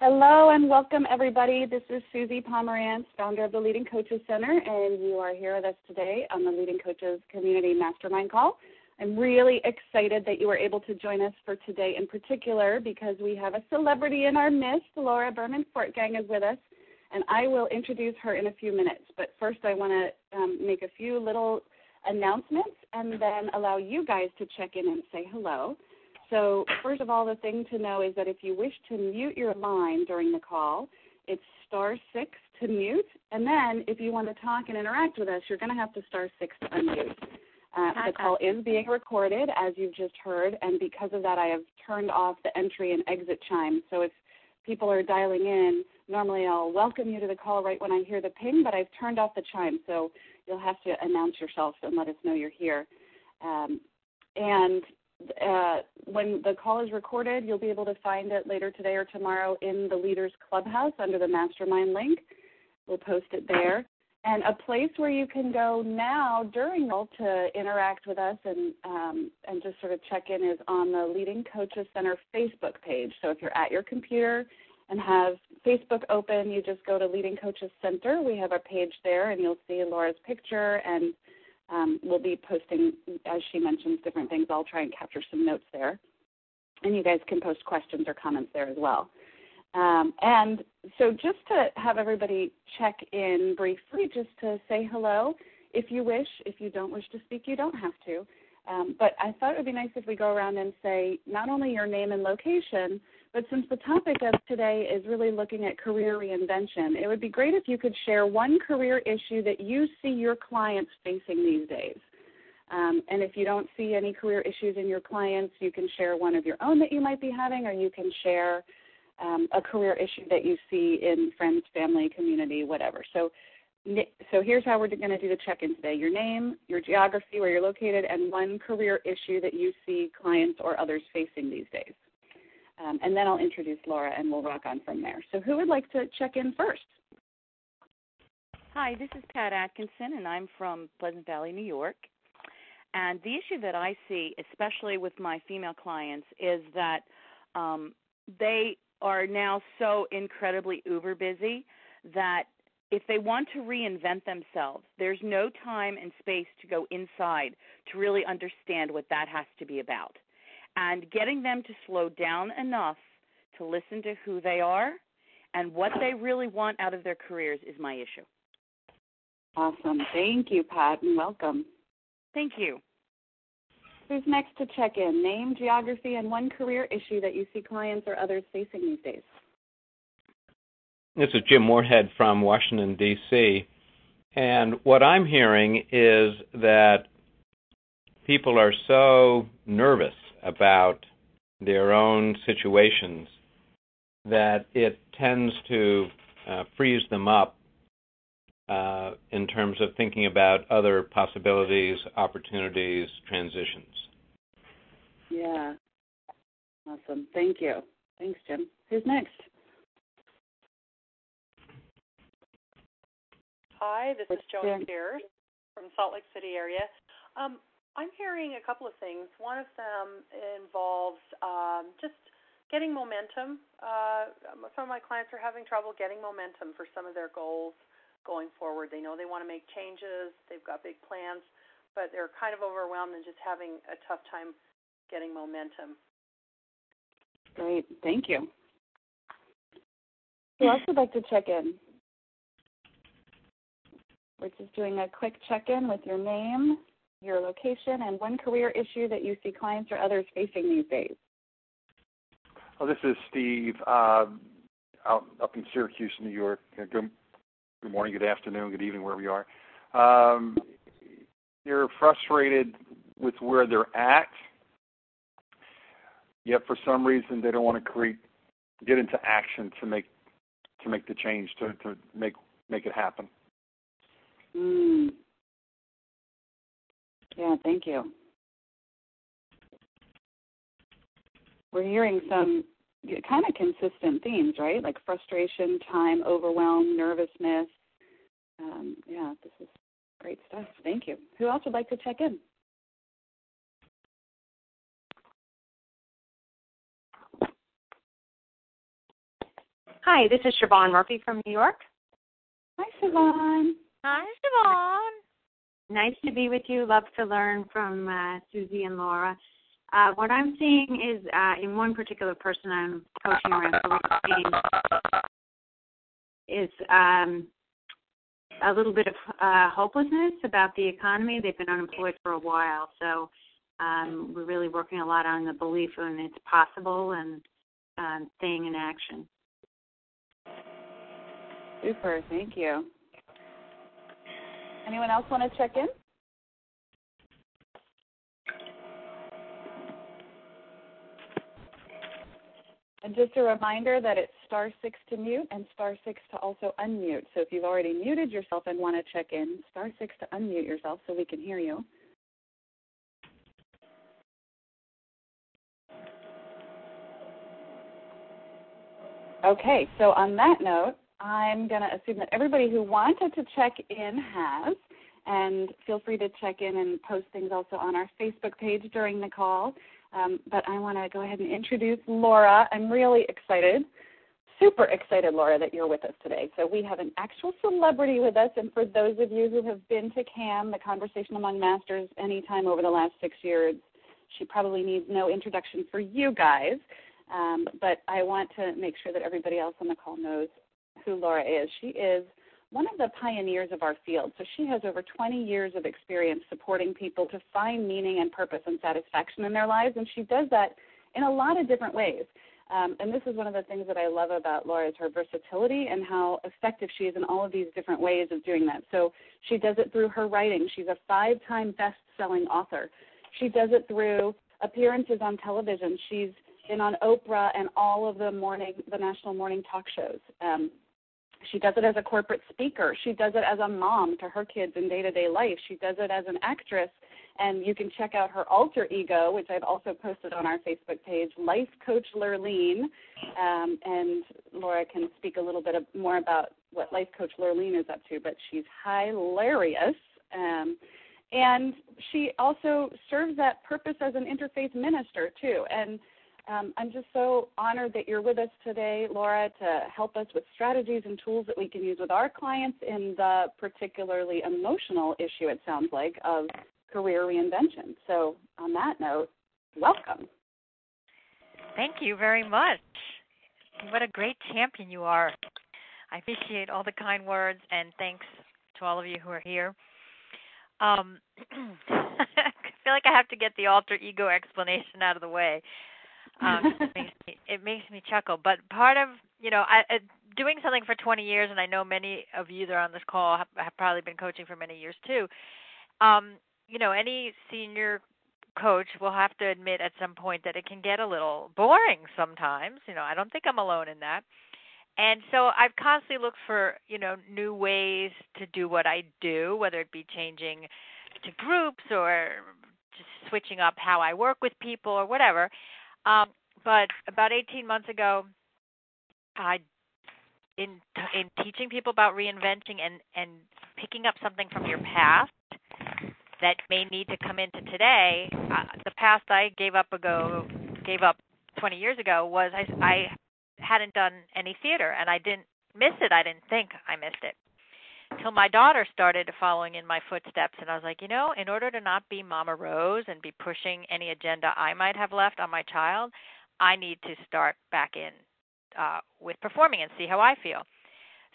Hello and welcome everybody. This is Suzi Pomerantz, founder of the Leading Coaches Center, and you are here with us today on the Leading Coaches Community Mastermind Call. I'm really excited that you were able to join us for today in particular because we have a celebrity in our midst. Laura Berman Fortgang is with us, and I will introduce her in a few minutes. But first, I want to um, make a few little announcements and then allow you guys to check in and say hello. So, first of all, the thing to know is that if you wish to mute your line during the call, it's star six to mute. And then if you want to talk and interact with us, you're going to have to star six to unmute. Uh, the call is being recorded, as you've just heard, and because of that, I have turned off the entry and exit chime. So if people are dialing in, normally I'll welcome you to the call right when I hear the ping, but I've turned off the chime, so you'll have to announce yourself and let us know you're here. Um, and uh, when the call is recorded, you'll be able to find it later today or tomorrow in the Leaders Clubhouse under the Mastermind link. We'll post it there. And a place where you can go now during to interact with us and um, and just sort of check in is on the Leading Coaches Center Facebook page. So if you're at your computer and have Facebook open, you just go to Leading Coaches Center. We have a page there, and you'll see Laura's picture and um, we'll be posting, as she mentions, different things. I'll try and capture some notes there. And you guys can post questions or comments there as well. Um, and so, just to have everybody check in briefly, just to say hello, if you wish. If you don't wish to speak, you don't have to. Um, but I thought it would be nice if we go around and say not only your name and location, but since the topic of today is really looking at career reinvention, it would be great if you could share one career issue that you see your clients facing these days. Um, and if you don't see any career issues in your clients, you can share one of your own that you might be having, or you can share um, a career issue that you see in friends, family, community, whatever. So, so here's how we're going to do the check-in today: your name, your geography, where you're located, and one career issue that you see clients or others facing these days. Um, and then I'll introduce Laura and we'll rock on from there. So, who would like to check in first? Hi, this is Pat Atkinson, and I'm from Pleasant Valley, New York. And the issue that I see, especially with my female clients, is that um, they are now so incredibly uber busy that if they want to reinvent themselves, there's no time and space to go inside to really understand what that has to be about and getting them to slow down enough to listen to who they are and what they really want out of their careers is my issue. Awesome. Thank you, Pat, and welcome. Thank you. Who's next to check in? Name, geography, and one career issue that you see clients or others facing these days. This is Jim Moorhead from Washington, D.C. And what I'm hearing is that people are so nervous about their own situations that it tends to uh, freeze them up uh, in terms of thinking about other possibilities, opportunities, transitions. Yeah. Awesome. Thank you. Thanks, Jim. Who's next? Hi, this is Joan Pierce from Salt Lake City area. Um, I'm hearing a couple of things. One of them involves um, just getting momentum. Uh, some of my clients are having trouble getting momentum for some of their goals going forward. They know they want to make changes, they've got big plans, but they're kind of overwhelmed and just having a tough time getting momentum. Great, thank you. Who else would like to check in? We're just doing a quick check in with your name, your location, and one career issue that you see clients or others facing these days. Well, this is Steve uh, out up in Syracuse, New York. Good, good morning, good afternoon, good evening, wherever you are. Um, they're frustrated with where they're at, yet for some reason they don't want to create, get into action to make to make the change to to make make it happen. Mm, yeah, thank you. We're hearing some kind of consistent themes, right? Like frustration, time, overwhelm, nervousness. Um, yeah, this is great stuff. Thank you. Who else would like to check in? Hi, this is Siobhan Murphy from New York. Hi, Siobhan. Hi, Siobhan. Nice to be with you. Love to learn from uh, Suzi and Laura. Uh, what I'm seeing is uh, in one particular person I'm coaching around is um, a little bit of uh, hopelessness about the economy. They've been unemployed for a while, so um, we're really working a lot on the belief in it's possible and um, staying in action. Super, thank you. Anyone else want to check in? And just a reminder that it's star six to mute and star six to also unmute. So if you've already muted yourself and want to check in, star six to unmute yourself so we can hear you. Okay, so on that note, I'm going to assume that everybody who wanted to check in has, and feel free to check in and post things also on our Facebook page during the call. Um, but I want to go ahead and introduce Laura. I'm really excited, super excited, Laura, that you're with us today. So we have an actual celebrity with us, and for those of you who have been to CAM, the Conversation Among Masters, anytime over the last six years, she probably needs no introduction for you guys. Um, but I want to make sure that everybody else on the call knows who Laura is. She is one of the pioneers of our field. So she has over 20 years of experience supporting people to find meaning and purpose and satisfaction in their lives, and she does that in a lot of different ways. Um, and this is one of the things that I love about Laura is her versatility and how effective she is in all of these different ways of doing that. So she does it through her writing. She's a five-time best-selling author. She does it through appearances on television. She's been on Oprah and all of the morning, the national morning talk shows. Um, she does it as a corporate speaker. She does it as a mom to her kids in day to day life. She does it as an actress. And you can check out her alter ego, which I've also posted on our Facebook page, Life Coach Lurlene. Um, and Laura can speak a little bit more about what Life Coach Lurlene is up to, but she's hilarious. Um, and she also serves that purpose as an interfaith minister, too. And um, I'm just so honored that you're with us today, Laura, to help us with strategies and tools that we can use with our clients in the particularly emotional issue, it sounds like, of career reinvention. So, on that note, welcome. Thank you very much. What a great champion you are. I appreciate all the kind words and thanks to all of you who are here. Um, I feel like I have to get the alter ego explanation out of the way um, it, makes me, it makes me chuckle. But part of you know, I, doing something for 20 years, and I know many of you that are on this call have, have probably been coaching for many years too. Um, you know, any senior coach will have to admit at some point that it can get a little boring sometimes. You know, I don't think I'm alone in that. And so I've constantly looked for, you know, new ways to do what I do, whether it be changing to groups or just switching up how I work with people or whatever. Um, but about 18 months ago, I in in teaching people about reinventing and and picking up something from your past that may need to come into today. Uh, the past I gave up ago gave up 20 years ago was I I hadn't done any theater and I didn't miss it. I didn't think I missed it till my daughter started following in my footsteps and I was like, you know, in order to not be Mama Rose and be pushing any agenda I might have left on my child, I need to start back in uh with performing and see how I feel.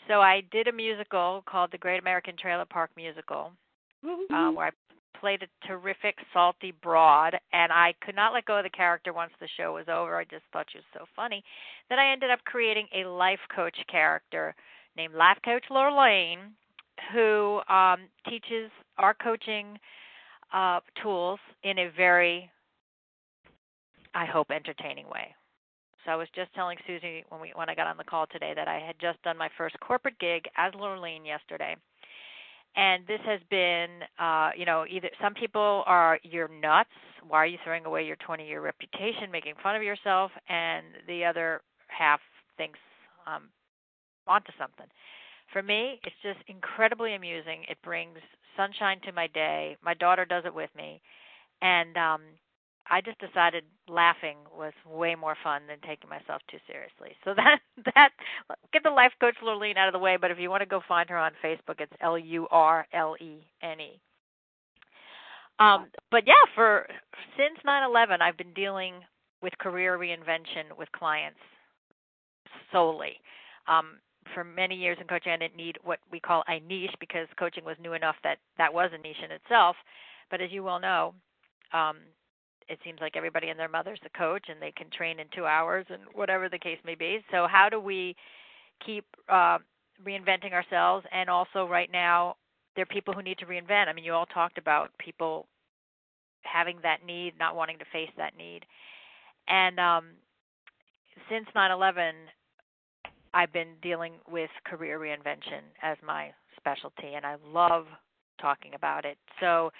So I did a musical called The Great American Trailer Park Musical, mm-hmm. um, where I played a terrific salty broad, and I could not let go of the character once the show was over. I just thought she was so funny that I ended up creating a life coach character named Life Coach Lurlene, who um, teaches our coaching uh, tools in a very, I hope, entertaining way. So I was just telling Suzi when we when I got on the call today that I had just done my first corporate gig as Lurlene yesterday. And this has been, uh, you know, either some people are you're nuts. Why are you throwing away your 20 year reputation, making fun of yourself? And the other half thinks um, onto something for me, it's just incredibly amusing. It brings sunshine to my day. My daughter does it with me, and um, I just decided laughing was way more fun than taking myself too seriously. So that that get the life coach Lurlene out of the way. But if you want to go find her on Facebook, it's L U R L E N E. Um, but yeah, for since 9/11, I've been dealing with career reinvention with clients solely. Um, for many years in coaching, I didn't need what we call a niche because coaching was new enough that that was a niche in itself. But as you well know, um, it seems like everybody and their mother's a coach and they can train in two hours and whatever the case may be. So how do we keep uh, reinventing ourselves? And also, right now, there are people who need to reinvent. I mean, you all talked about people having that need, not wanting to face that need. And um, since 9/11, I've been dealing with career reinvention as my specialty, and I love talking about it. So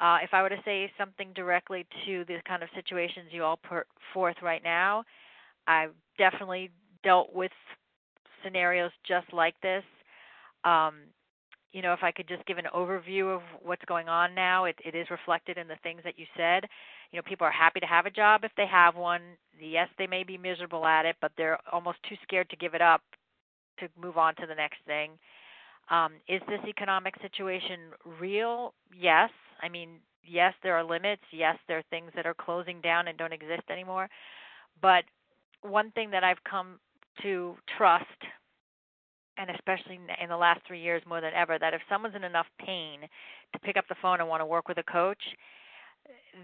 uh, if I were to say something directly to the kind of situations you all put forth right now, I've definitely dealt with scenarios just like this. Um, you know, if I could just give an overview of what's going on now, it, it is reflected in the things that you said. You know, people are happy to have a job if they have one. Yes, they may be miserable at it, but they're almost too scared to give it up to move on to the next thing. Um, is this economic situation real? Yes. I mean, yes, there are limits. Yes, there are things that are closing down and don't exist anymore. But one thing that I've come to trust, and especially in the last three years more than ever, that if someone's in enough pain to pick up the phone and want to work with a coach,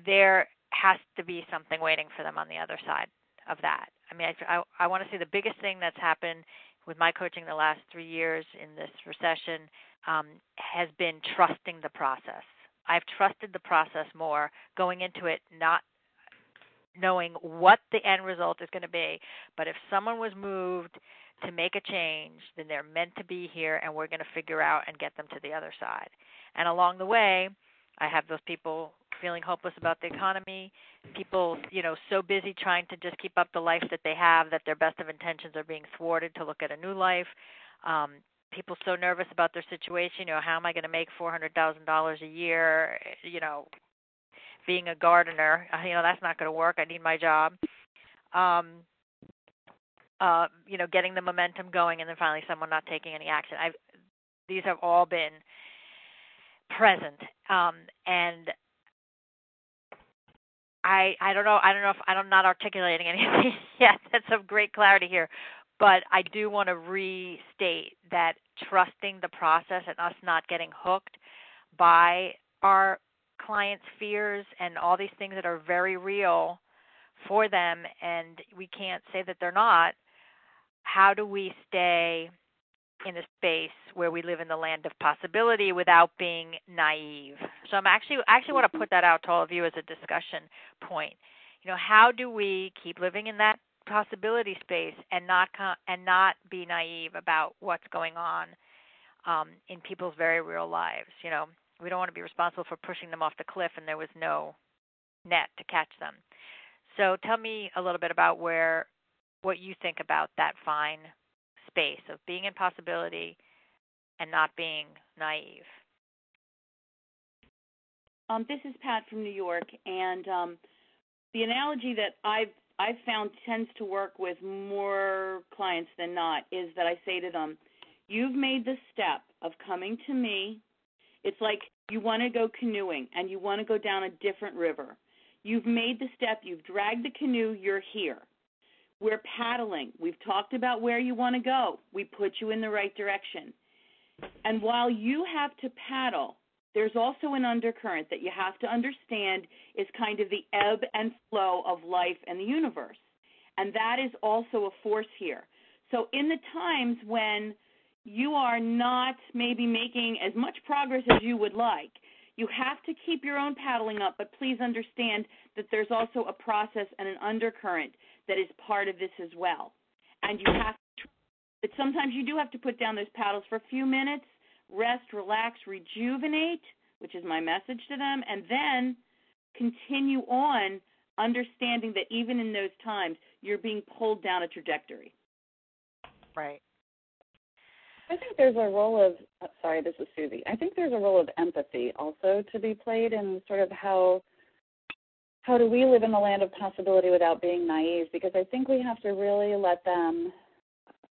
there has to be something waiting for them on the other side of that. I mean, I, I, I want to say the biggest thing that's happened with my coaching the last three years in this recession um, has been trusting the process. I've trusted the process more going into it, not knowing what the end result is going to be. But if someone was moved to make a change, then they're meant to be here, and we're going to figure out and get them to the other side. And along the way, I have those people feeling hopeless about the economy, people, you know, so busy trying to just keep up the life that they have that their best of intentions are being thwarted to look at a new life. Um, people so nervous about their situation, you know, how am I going to make $400,000 a year, you know, being a gardener, uh, you know, that's not going to work. I need my job. Um uh, you know, getting the momentum going and then finally someone not taking any action. I've these have all been present. Um and I I don't know I don't know if I'm not articulating anything yet. That's of great clarity here, but I do want to restate that trusting the process and us not getting hooked by our clients' fears and all these things that are very real for them, and we can't say that they're not. How do we stay in a space where we live in the land of possibility without being naive. So I'm actually I actually want to put that out to all of you as a discussion point. You know, how do we keep living in that possibility space and not and not be naive about what's going on um, in people's very real lives? You know, we don't want to be responsible for pushing them off the cliff and there was no net to catch them. So tell me a little bit about where what you think about that fine space of being in possibility and not being naive. Um, this is Pat from New York, and um, the analogy that I've I've found tends to work with more clients than not is that I say to them, "You've made the step of coming to me. It's like you want to go canoeing and you want to go down a different river. You've made the step. You've dragged the canoe. You're here. We're paddling. We've talked about where you want to go. We put you in the right direction. And while you have to paddle, there's also an undercurrent that you have to understand is kind of the ebb and flow of life and the universe. And that is also a force here. So, in the times when you are not maybe making as much progress as you would like, you have to keep your own paddling up, but please understand that there's also a process and an undercurrent that is part of this as well. And you have to, but sometimes you do have to put down those paddles for a few minutes, rest, relax, rejuvenate, which is my message to them, and then continue on understanding that even in those times you're being pulled down a trajectory. Right. I think there's a role of uh, sorry, this is Suzi. I think there's a role of empathy also to be played in sort of how how do we live in the land of possibility without being naive? Because I think we have to really let them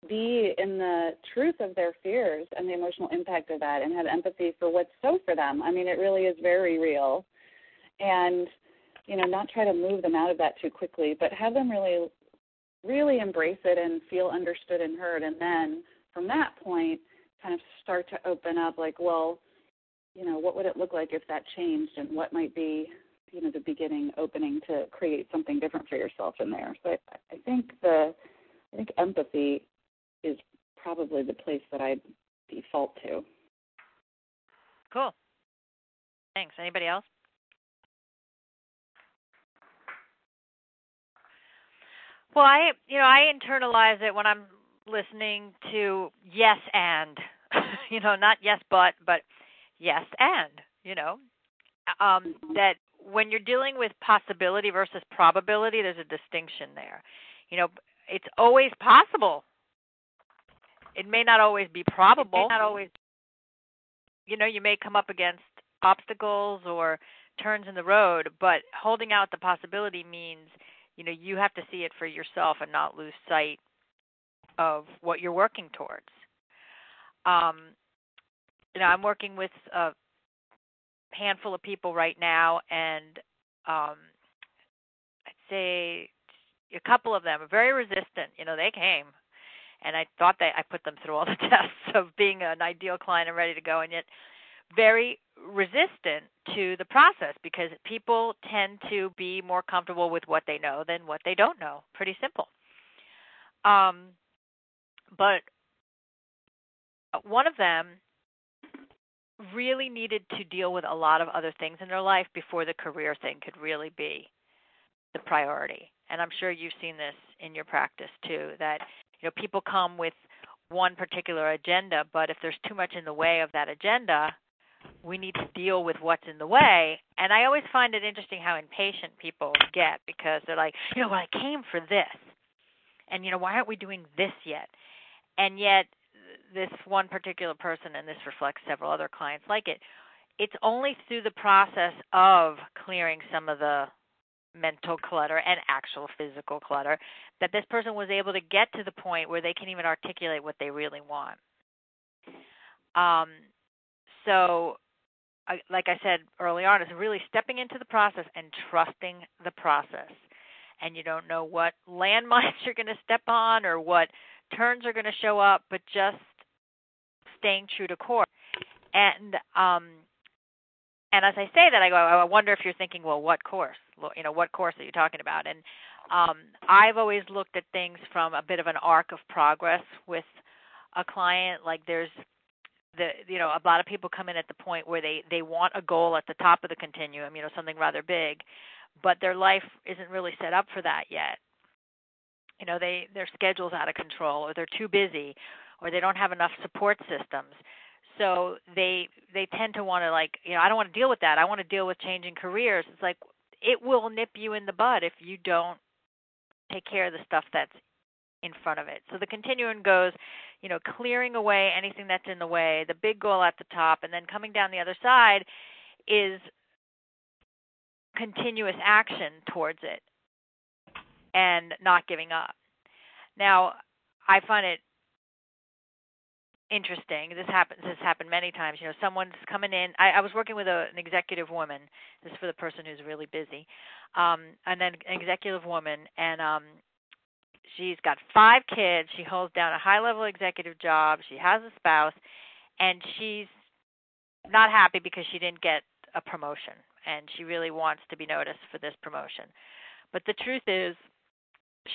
be in the truth of their fears and the emotional impact of that and have empathy for what's so for them. I mean, it really is very real. And, you know, not try to move them out of that too quickly, but have them really, really embrace it and feel understood and heard. And then from that point, kind of start to open up like, well, you know, what would it look like if that changed and what might be, you know, the beginning opening to create something different for yourself in there. So I, I think the I think empathy is probably the place that I default to. Cool. Thanks. Anybody else? Well, I you know I internalize it when I'm listening to yes and you know not yes but but yes and you know um that when you're dealing with possibility versus probability there's a distinction there you know it's always possible it may not always be probable. It may not always you know, you may come up against obstacles or turns in the road, but holding out the possibility means, you know, you have to see it for yourself and not lose sight of what you're working towards. Um, you know, I'm working with a handful of people right now, and um, I'd say a couple of them are very resistant. You know, they came and I thought that I put them through all the tests of being an ideal client and ready to go, and yet very resistant to the process because people tend to be more comfortable with what they know than what they don't know. Pretty simple. Um, but one of them really needed to deal with a lot of other things in their life before the career thing could really be the priority. And I'm sure you've seen this in your practice too that you know people come with one particular agenda but if there's too much in the way of that agenda we need to deal with what's in the way. And i always find it interesting how impatient people get because they're like you know well i came for this. And you know why aren't we doing this yet? And yet this one particular person and this reflects several other clients like it it's only through the process of clearing some of the mental clutter and actual physical clutter that this person was able to get to the point where they can even articulate what they really want. Um, so I, like i said early on is really stepping into the process and trusting the process. And you don't know what landmines you're going to step on or what turns are going to show up but just staying true to core and um and as I say that, I go, I wonder if you're thinking, well, what course? You know, what course are you talking about? And um, I've always looked at things from a bit of an arc of progress with a client. Like there's the you know a lot of people come in at the point where they they want a goal at the top of the continuum, you know, something rather big, but their life isn't really set up for that yet. You know, they their schedule's out of control, or they're too busy, or they don't have enough support systems. So they they tend to want to like you know i don't want to deal with that. I want to deal with changing careers. It's like it will nip you in the bud if you don't take care of the stuff that's in front of it. So the continuum goes you know clearing away anything that's in the way the big goal at the top and then coming down the other side is continuous action towards it and not giving up. Now i find it interesting. This happens. This happened many times. You know, someone's coming in. I, I was working with a, an executive woman. This is for the person who's really busy, um, and then an executive woman, and um, she's got five kids. She holds down a high-level executive job. She has a spouse, and she's not happy because she didn't get a promotion, and she really wants to be noticed for this promotion. But the truth is,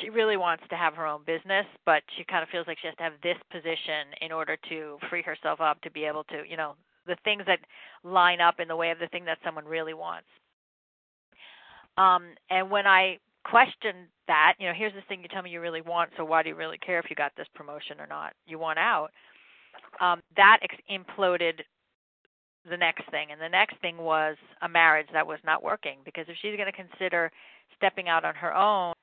she really wants to have her own business, but she kind of feels like she has to have this position in order to free herself up to be able to, you know, the things that line up in the way of the thing that someone really wants. Um, and when I questioned that, you know, here's this thing you tell me you really want, so why do you really care if you got this promotion or not? You want out. Um, that ex- imploded the next thing, and the next thing was a marriage that was not working because if she's going to consider stepping out on her own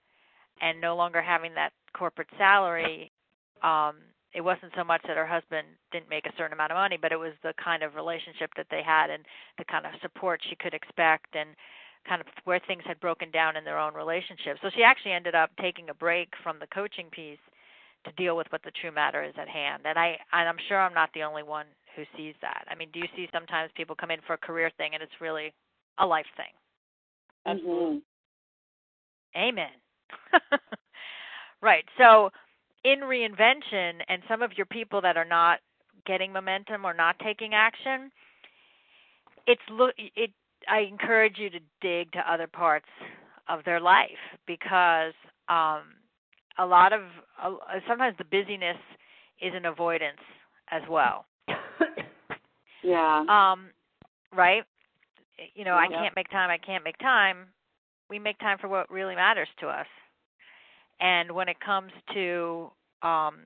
and no longer having that corporate salary um it wasn't so much that her husband didn't make a certain amount of money but it was the kind of relationship that they had and the kind of support she could expect and kind of where things had broken down in their own relationship. So she actually ended up taking a break from the coaching piece to deal with what the true matter is at hand. And I and I'm sure I'm not the only one who sees that. I mean, do you see sometimes people come in for a career thing and it's really a life thing? Absolutely. Amen. right. So in reinvention and some of your people that are not getting momentum or not taking action, it's look it I encourage you to dig to other parts of their life because um a lot of uh, sometimes the busyness is an avoidance as well. yeah. Um right? You know, yeah. I can't make time, I can't make time. We make time for what really matters to us. And when it comes to um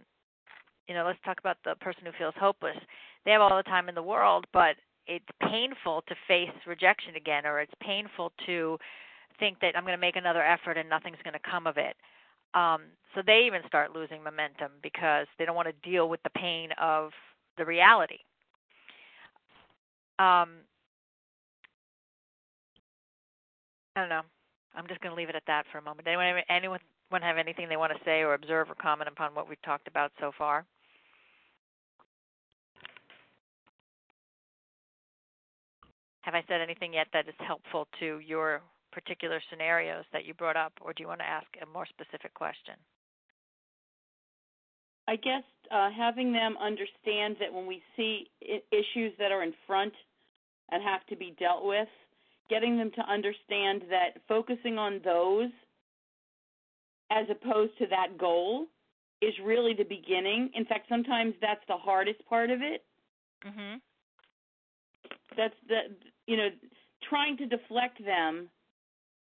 you know, let's talk about the person who feels hopeless. They have all the time in the world, but it's painful to face rejection again or it's painful to think that I'm going to make another effort and nothing's going to come of it. Um, so they even start losing momentum because they don't want to deal with the pain of the reality. Um, I don't know. I'm just going to leave it at that for a moment. Anyone, anyone have anything they want to say or observe or comment upon what we've talked about so far? Have I said anything yet that is helpful to your particular scenarios that you brought up, or do you want to ask a more specific question? I guess uh, having them understand that when we see issues that are in front and have to be dealt with, getting them to understand that focusing on those as opposed to that goal is really the beginning. In fact, sometimes that's the hardest part of it. Mhm. That's the you know trying to deflect them.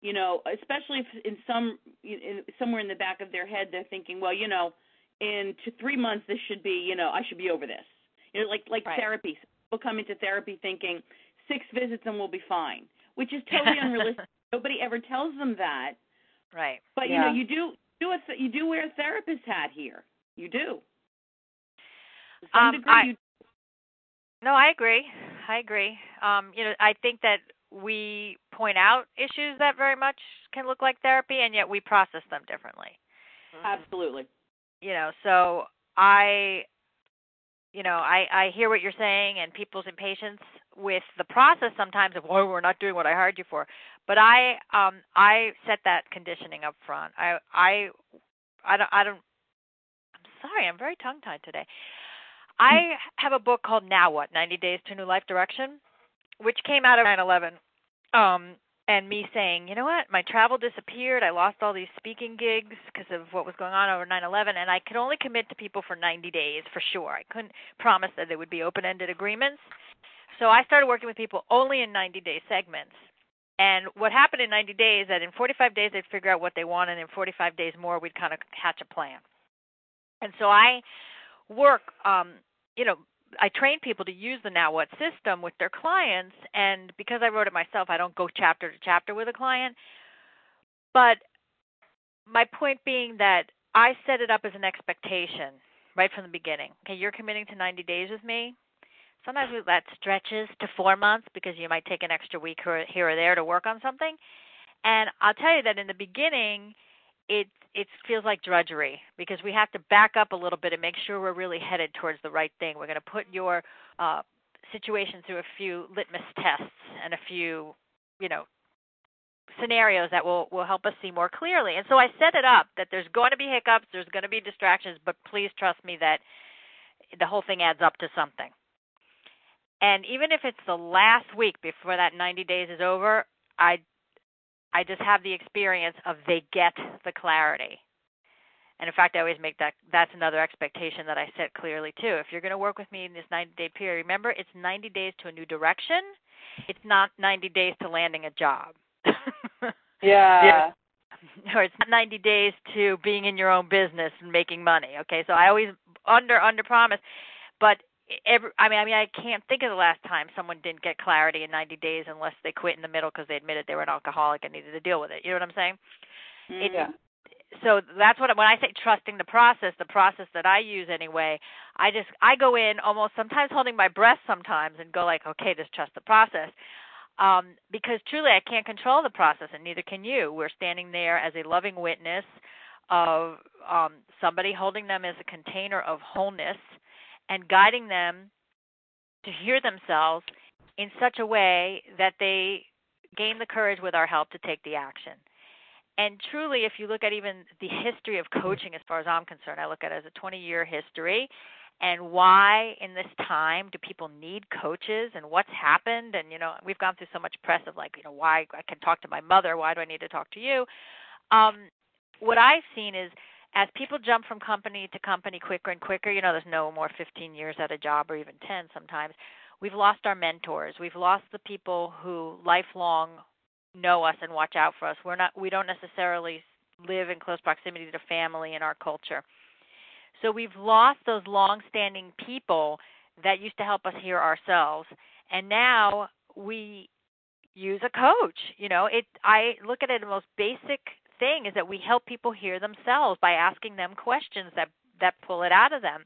You know, especially if in some in, somewhere in the back of their head they're thinking, well, you know, in to three months this should be, you know, I should be over this. You know, like like right. therapy. People come into therapy thinking six visits and we'll be fine, which is totally unrealistic. Nobody ever tells them that. Right. But you know, you do do a you do wear a therapist hat here. You do. To some Um, degree, I- you No, I agree. I agree. Um, you know, I think that we point out issues that very much can look like therapy, and yet we process them differently. absolutely. You know, so I, you know, I I hear what you're saying, and people's impatience with the process sometimes of, well, we're not doing what I hired you for. But I, um, I set that conditioning up front. I, I, I don't, I don't. I'm sorry, I'm very tongue tied today. I have a book called Now What 90 Days to New Life Direction, which came out of 9 11. Um, and me saying, you know what, my travel disappeared. I lost all these speaking gigs because of what was going on over 9 11. And I could only commit to people for 90 days for sure. I couldn't promise that they would be open ended agreements. So I started working with people only in 90 day segments. And what happened in 90 days is that in 45 days they'd figure out what they wanted, and in 45 days more we'd kind of hatch a plan. And so I work um you know I train people to use the now what system with their clients and because I wrote it myself I don't go chapter to chapter with a client but my point being that I set it up as an expectation right from the beginning okay you're committing to 90 days with me sometimes that stretches to 4 months because you might take an extra week here or there to work on something and I'll tell you that in the beginning it it feels like drudgery because we have to back up a little bit and make sure we're really headed towards the right thing. We're going to put your uh, situation through a few litmus tests and a few, you know, scenarios that will will help us see more clearly. And so I set it up that there's going to be hiccups, there's going to be distractions, but please trust me that the whole thing adds up to something. And even if it's the last week before that 90 days is over, I I just have the experience of they get the clarity. And in fact, I always make that that's another expectation that I set clearly too. If you're going to work with me in this 90 day period, remember it's 90 days to a new direction. It's not 90 days to landing a job. yeah. yeah. or it's not 90 days to being in your own business and making money. Okay, so I always under under promise, but every I mean I mean I can't think of the last time someone didn't get clarity in 90 days unless they quit in the middle because they admitted they were an alcoholic and needed to deal with it. You know what I'm saying? It, Yeah. so that's what when I say trusting the process, the process that I use anyway, I just I go in almost sometimes holding my breath sometimes and go like, okay, just trust the process. Um, because truly, I can't control the process, and neither can you. We're standing there as a loving witness of um, somebody holding them as a container of wholeness and guiding them to hear themselves in such a way that they gain the courage with our help to take the action. And truly, if you look at even the history of coaching, as far as I'm concerned, I look at it as a 20 year history. And why in this time do people need coaches and what's happened? And, you know, we've gone through so much press of like, you know, why I can talk to my mother, why do I need to talk to you? Um, what I've seen is as people jump from company to company quicker and quicker, you know, there's no more 15 years at a job or even 10 sometimes. We've lost our mentors. We've lost the people who lifelong know us and watch out for us. We're not we don't necessarily live in close proximity to family in our culture. So we've lost those long-standing people that used to help us hear ourselves. And now we use a coach. You know, it I look at it the most basic thing is that we help people hear themselves by asking them questions that that pull it out of them.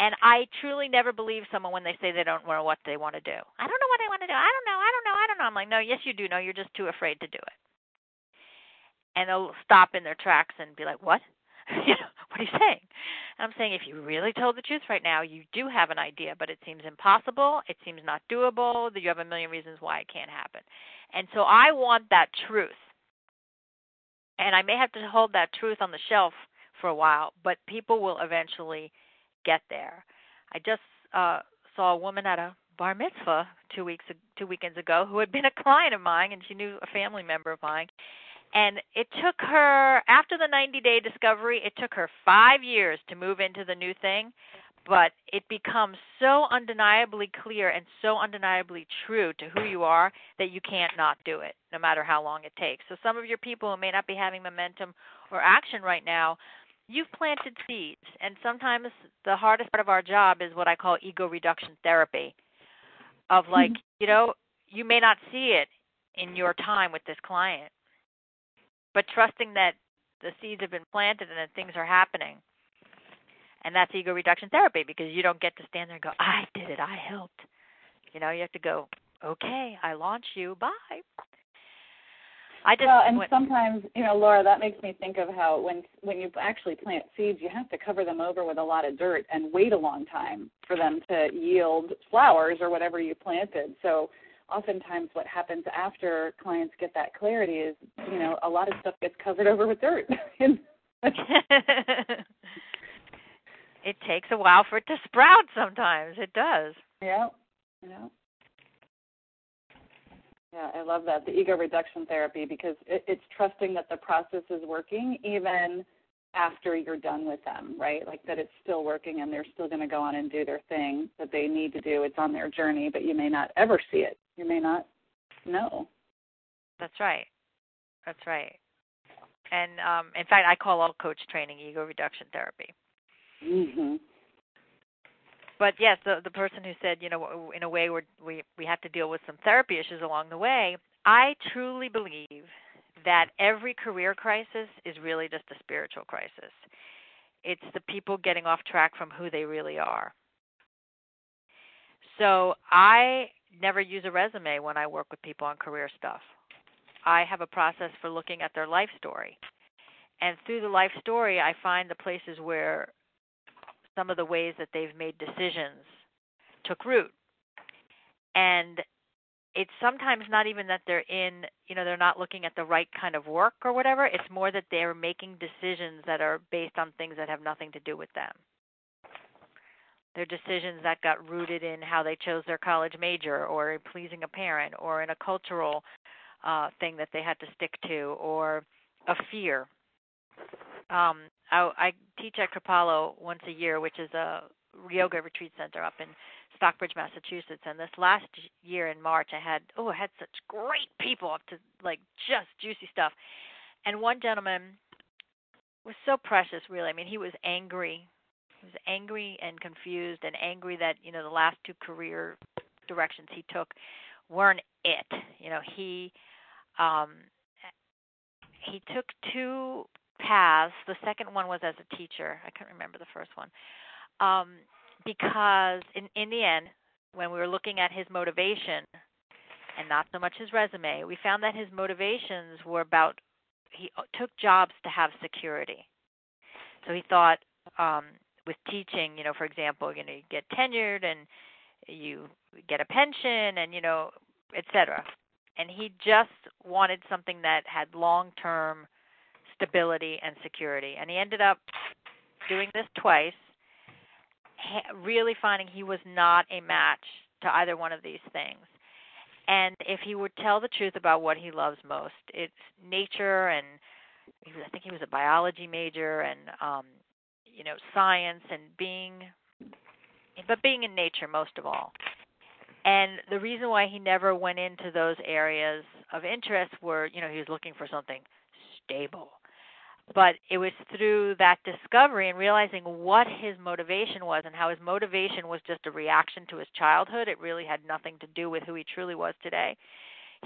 And I truly never believe someone when they say they don't know what they want to do. I don't know what I want to do. I don't know. I don't know. I don't know. I'm like, no, yes, you do know. You're just too afraid to do it. And they'll stop in their tracks and be like, what? you know, what are you saying? And I'm saying, if you really told the truth right now, you do have an idea, but it seems impossible. It seems not doable. That you have a million reasons why it can't happen. And so I want that truth. And I may have to hold that truth on the shelf for a while, but people will eventually get there. I just uh, saw a woman at a bar mitzvah two weeks two weekends ago who had been a client of mine, and she knew a family member of mine. And it took her after the 90 day discovery, it took her five years to move into the new thing, but it becomes so undeniably clear and so undeniably true to who you are that you can't not do it, no matter how long it takes. So some of your people who may not be having momentum or action right now you've planted seeds and sometimes the hardest part of our job is what i call ego reduction therapy of mm-hmm. like you know you may not see it in your time with this client but trusting that the seeds have been planted and that things are happening and that's ego reduction therapy because you don't get to stand there and go i did it i helped you know you have to go okay i launch you bye I just well, and went, sometimes you know, Laura, that makes me think of how when when you actually plant seeds, you have to cover them over with a lot of dirt and wait a long time for them to yield flowers or whatever you planted. So oftentimes what happens after clients get that clarity is, you know, a lot of stuff gets covered over with dirt. it takes a while for it to sprout sometimes. It does. Yeah. Yeah. Yeah, I love that the ego reduction therapy because it, it's trusting that the process is working even after you're done with them, right? Like that it's still working and they're still going to go on and do their thing that they need to do. It's on their journey, but you may not ever see it. You may not know. That's right. That's right. And um in fact, I call all coach training ego reduction therapy. Mhm but yes, the the person who said, you know, in a way we we we have to deal with some therapy issues along the way. I truly believe that every career crisis is really just a spiritual crisis. It's the people getting off track from who they really are. So I never use a resume when I work with people on career stuff. I have a process for looking at their life story. And through the life story, I find the places where some of the ways that they've made decisions took root. And it's sometimes not even that they're in, you know, they're not looking at the right kind of work or whatever. It's more that they're making decisions that are based on things that have nothing to do with them. They're decisions that got rooted in how they chose their college major or pleasing a parent or in a cultural uh, thing that they had to stick to or a fear um, I, I teach at Kripalu once a year, which is a yoga retreat center up in Stockbridge, Massachusetts. And this last year in March, I had oh, I had such great people up to like just juicy stuff. And one gentleman was so precious, really. I mean, he was angry. He was angry and confused, and angry that you know the last two career directions he took weren't it. You know, he um he took two paths. The second one was as a teacher. I can't remember the first one. Um, because in in the end, when we were looking at his motivation, and not so much his resume, we found that his motivations were about he took jobs to have security. So he thought um with teaching, you know, for example, you know, you get tenured and you get a pension and you know, etc. And he just wanted something that had long-term stability and security. And he ended up doing this twice, really finding he was not a match to either one of these things. And if he would tell the truth about what he loves most, it's nature and he was, I think he was a biology major and um you know science and being but being in nature most of all. And the reason why he never went into those areas of interest were, you know, he was looking for something stable but it was through that discovery and realizing what his motivation was and how his motivation was just a reaction to his childhood it really had nothing to do with who he truly was today.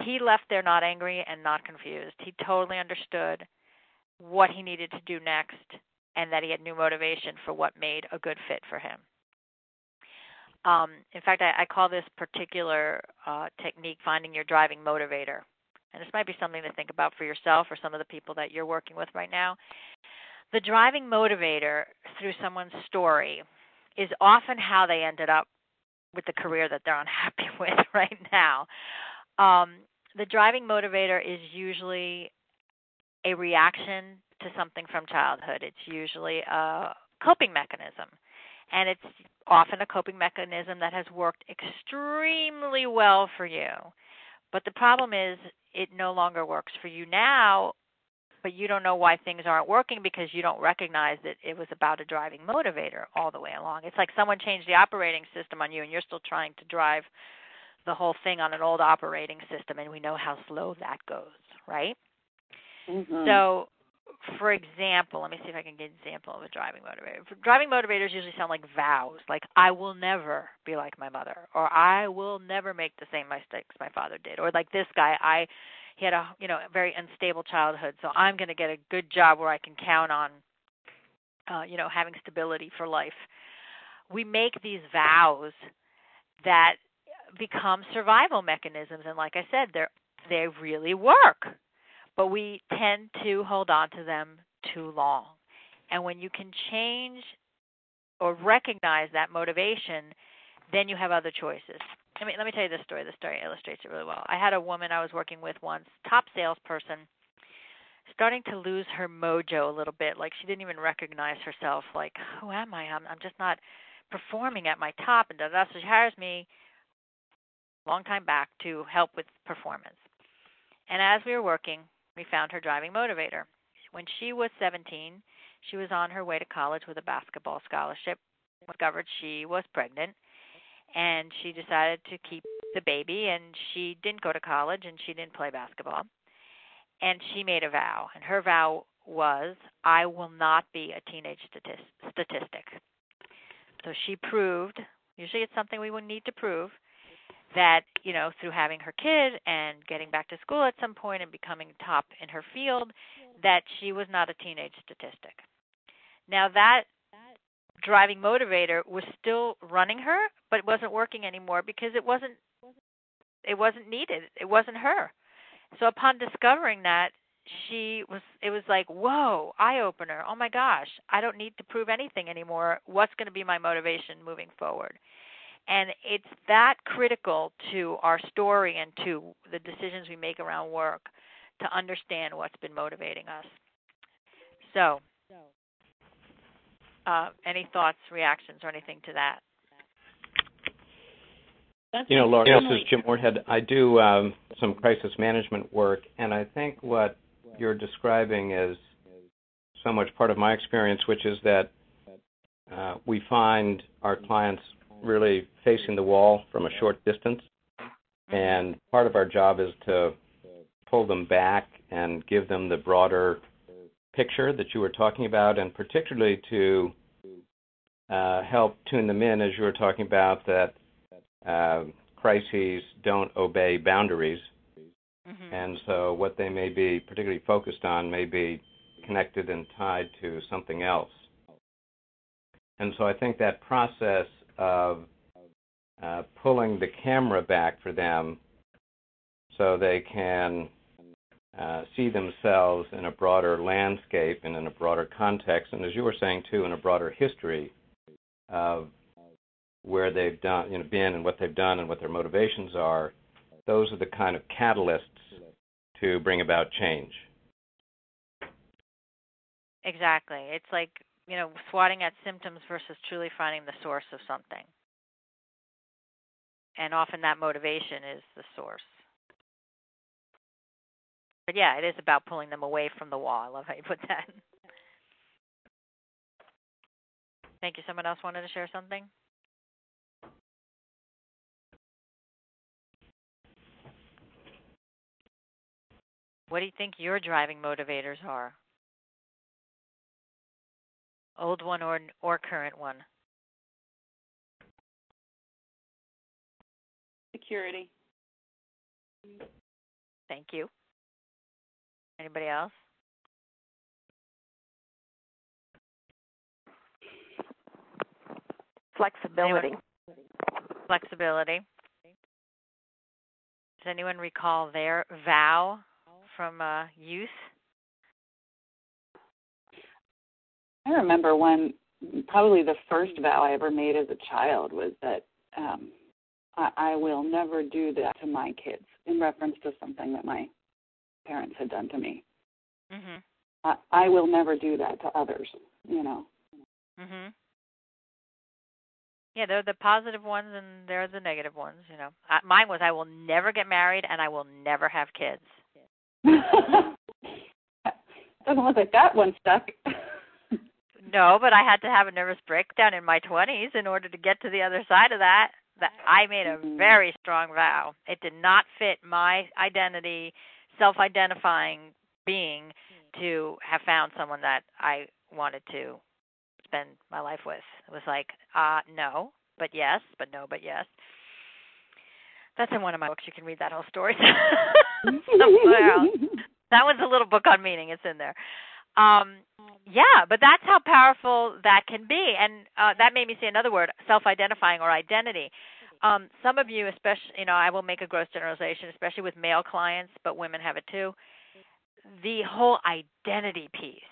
He left there not angry and not confused. He totally understood what he needed to do next and that he had new motivation for what made a good fit for him. Um, in fact I, I call this particular uh, technique finding your driving motivator and this might be something to think about for yourself or some of the people that you're working with right now. The driving motivator through someone's story is often how they ended up with the career that they're unhappy with right now. Um, the driving motivator is usually a reaction to something from childhood. It's usually a coping mechanism. And it's often a coping mechanism that has worked extremely well for you. But the problem is it no longer works for you now, but you don't know why things aren't working because you don't recognize that it was about a driving motivator all the way along. It's like someone changed the operating system on you and you're still trying to drive the whole thing on an old operating system and we know how slow that goes, right? Mm-hmm. So for example, let me see if I can get an example of a driving motivator. Driving motivators usually sound like vows, like I will never be like my mother, or I will never make the same mistakes my father did, or like this guy, I he had a you know a very unstable childhood, so I'm going to get a good job where I can count on uh, you know having stability for life. We make these vows that become survival mechanisms, and like I said, they're they really work but we tend to hold on to them too long. And when you can change or recognize that motivation, then you have other choices. I mean, let me tell you this story. This story illustrates it really well. I had a woman I was working with once, top salesperson, starting to lose her mojo a little bit. Like she didn't even recognize herself. Like, who am I? I'm, I'm just not performing at my top. And da da. So she hires me, a long time back, to help with performance. And as we were working, we found her driving motivator. When she was 17, she was on her way to college with a basketball scholarship. Discovered she was pregnant, and she decided to keep the baby. And she didn't go to college, and she didn't play basketball. And she made a vow, and her vow was, "I will not be a teenage statistic." So she proved. Usually, it's something we would need to prove that you know through having her kid and getting back to school at some point and becoming top in her field that she was not a teenage statistic. Now that driving motivator was still running her but it wasn't working anymore because it wasn't it wasn't needed. It wasn't her. So upon discovering that she was it was like whoa eye opener oh my gosh. I don't need to prove anything anymore. What's going to be my motivation moving forward and it's that critical to our story and to the decisions we make around work to understand what's been motivating us. So, uh, any thoughts, reactions, or anything to that? That's you know, Laura, this is Jim Moorhead. I do um, some crisis management work, and I think what you're describing is so much part of my experience, which is that uh, we find our clients really facing the wall from a short distance. And part of our job is to pull them back and give them the broader picture that you were talking about, and particularly to uh, help tune them in, as you were talking about, that uh, crises don't obey boundaries. Mm-hmm. And so what they may be particularly focused on may be connected and tied to something else. And so I think that process of uh, pulling the camera back for them so they can uh, see themselves in a broader landscape and in a broader context, and as you were saying too, in a broader history of where they've done, you know, been and what they've done and what their motivations are. Those are the kind of catalysts to bring about change. Exactly. It's like, you know, swatting at symptoms versus truly finding the source of something. And often that motivation is the source. But yeah, it is about pulling them away from the wall. I love how you put that. Thank you. Someone else wanted to share something? What do you think your driving motivators are? Old one or or current one? Security. Thank you. Anybody else? Flexibility. Anyone? Flexibility. Does anyone recall their vow from uh, youth? I remember when probably the first vow I ever made as a child was that um, I, I will never do that to my kids in reference to something that my parents had done to me. Mhm. I, I will never do that to others. You know. Mhm. Yeah, they're the positive ones and they're the negative ones. You know, I, mine was I will never get married and I will never have kids. Doesn't look like that one stuck. No, but I had to have a nervous breakdown in my 20s in order to get to the other side of that. That I made a very strong vow. It did not fit my identity, self-identifying being to have found someone that I wanted to spend my life with. It was like, uh no, but yes, but no, but yes. That's in one of my books. You can read that whole story. Somewhere else. That was a little book on meaning. It's in there. Um, yeah, but that's how powerful that can be, and uh, that made me say another word: self-identifying or identity. Um, some of you, especially, you know, I will make a gross generalization, especially with male clients, but women have it too. The whole identity piece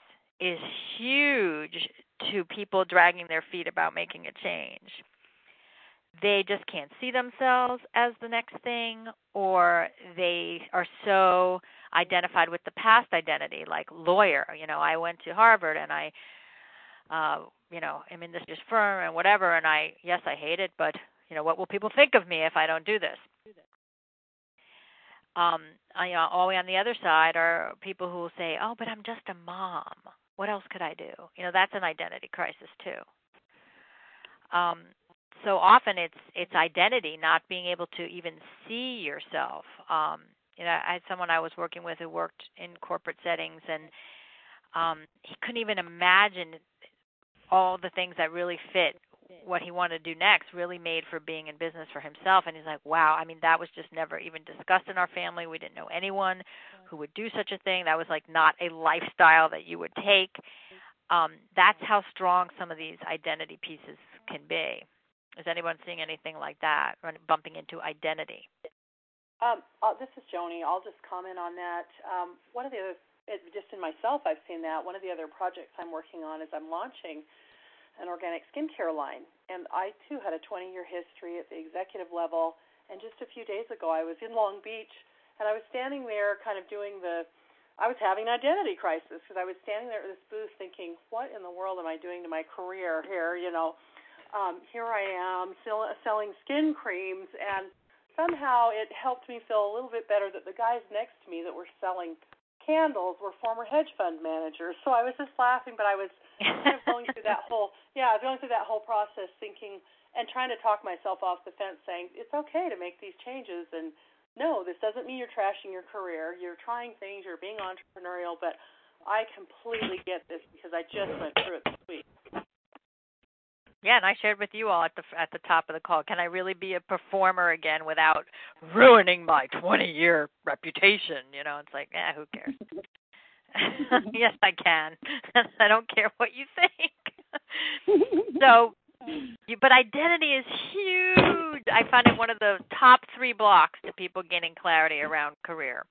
is huge to people dragging their feet about making a change. They just can't see themselves as the next thing, or they are so identified with the past identity, like lawyer. You know, I went to Harvard and I, uh, you know, am in this firm and whatever. And I, yes, I hate it, but you know, what will people think of me if I don't do this? Um, I, you know, all the way on the other side are people who will say, "Oh, but I'm just a mom. What else could I do?" You know, that's an identity crisis too. Um, so often it's it's identity, not being able to even see yourself. Um, you know, I had someone I was working with who worked in corporate settings, and um, he couldn't even imagine all the things that really fit what he wanted to do next. Really made for being in business for himself, and he's like, "Wow! I mean, that was just never even discussed in our family. We didn't know anyone who would do such a thing. That was like not a lifestyle that you would take." Um, that's how strong some of these identity pieces can be. Is anyone seeing anything like that, bumping into identity? Um, uh, this is Joni. I'll just comment on that. Um, one of the other, just in myself, I've seen that. One of the other projects I'm working on is I'm launching an organic skincare line, and I too had a 20-year history at the executive level. And just a few days ago, I was in Long Beach, and I was standing there, kind of doing the. I was having an identity crisis because I was standing there at this booth, thinking, "What in the world am I doing to my career here?" You know, um, here I am still selling skin creams and somehow it helped me feel a little bit better that the guys next to me that were selling candles were former hedge fund managers. So I was just laughing, but I was kind of going through that whole yeah, going through that whole process, thinking and trying to talk myself off the fence, saying it's okay to make these changes and no, this doesn't mean you're trashing your career. You're trying things, you're being entrepreneurial, but I completely get this because I just went through it this week. Yeah, and I shared with you all at the at the top of the call. Can I really be a performer again without ruining my 20 year reputation? You know, it's like, yeah, who cares? yes, I can. I don't care what you think. so, but identity is huge. I find it one of the top three blocks to people gaining clarity around career.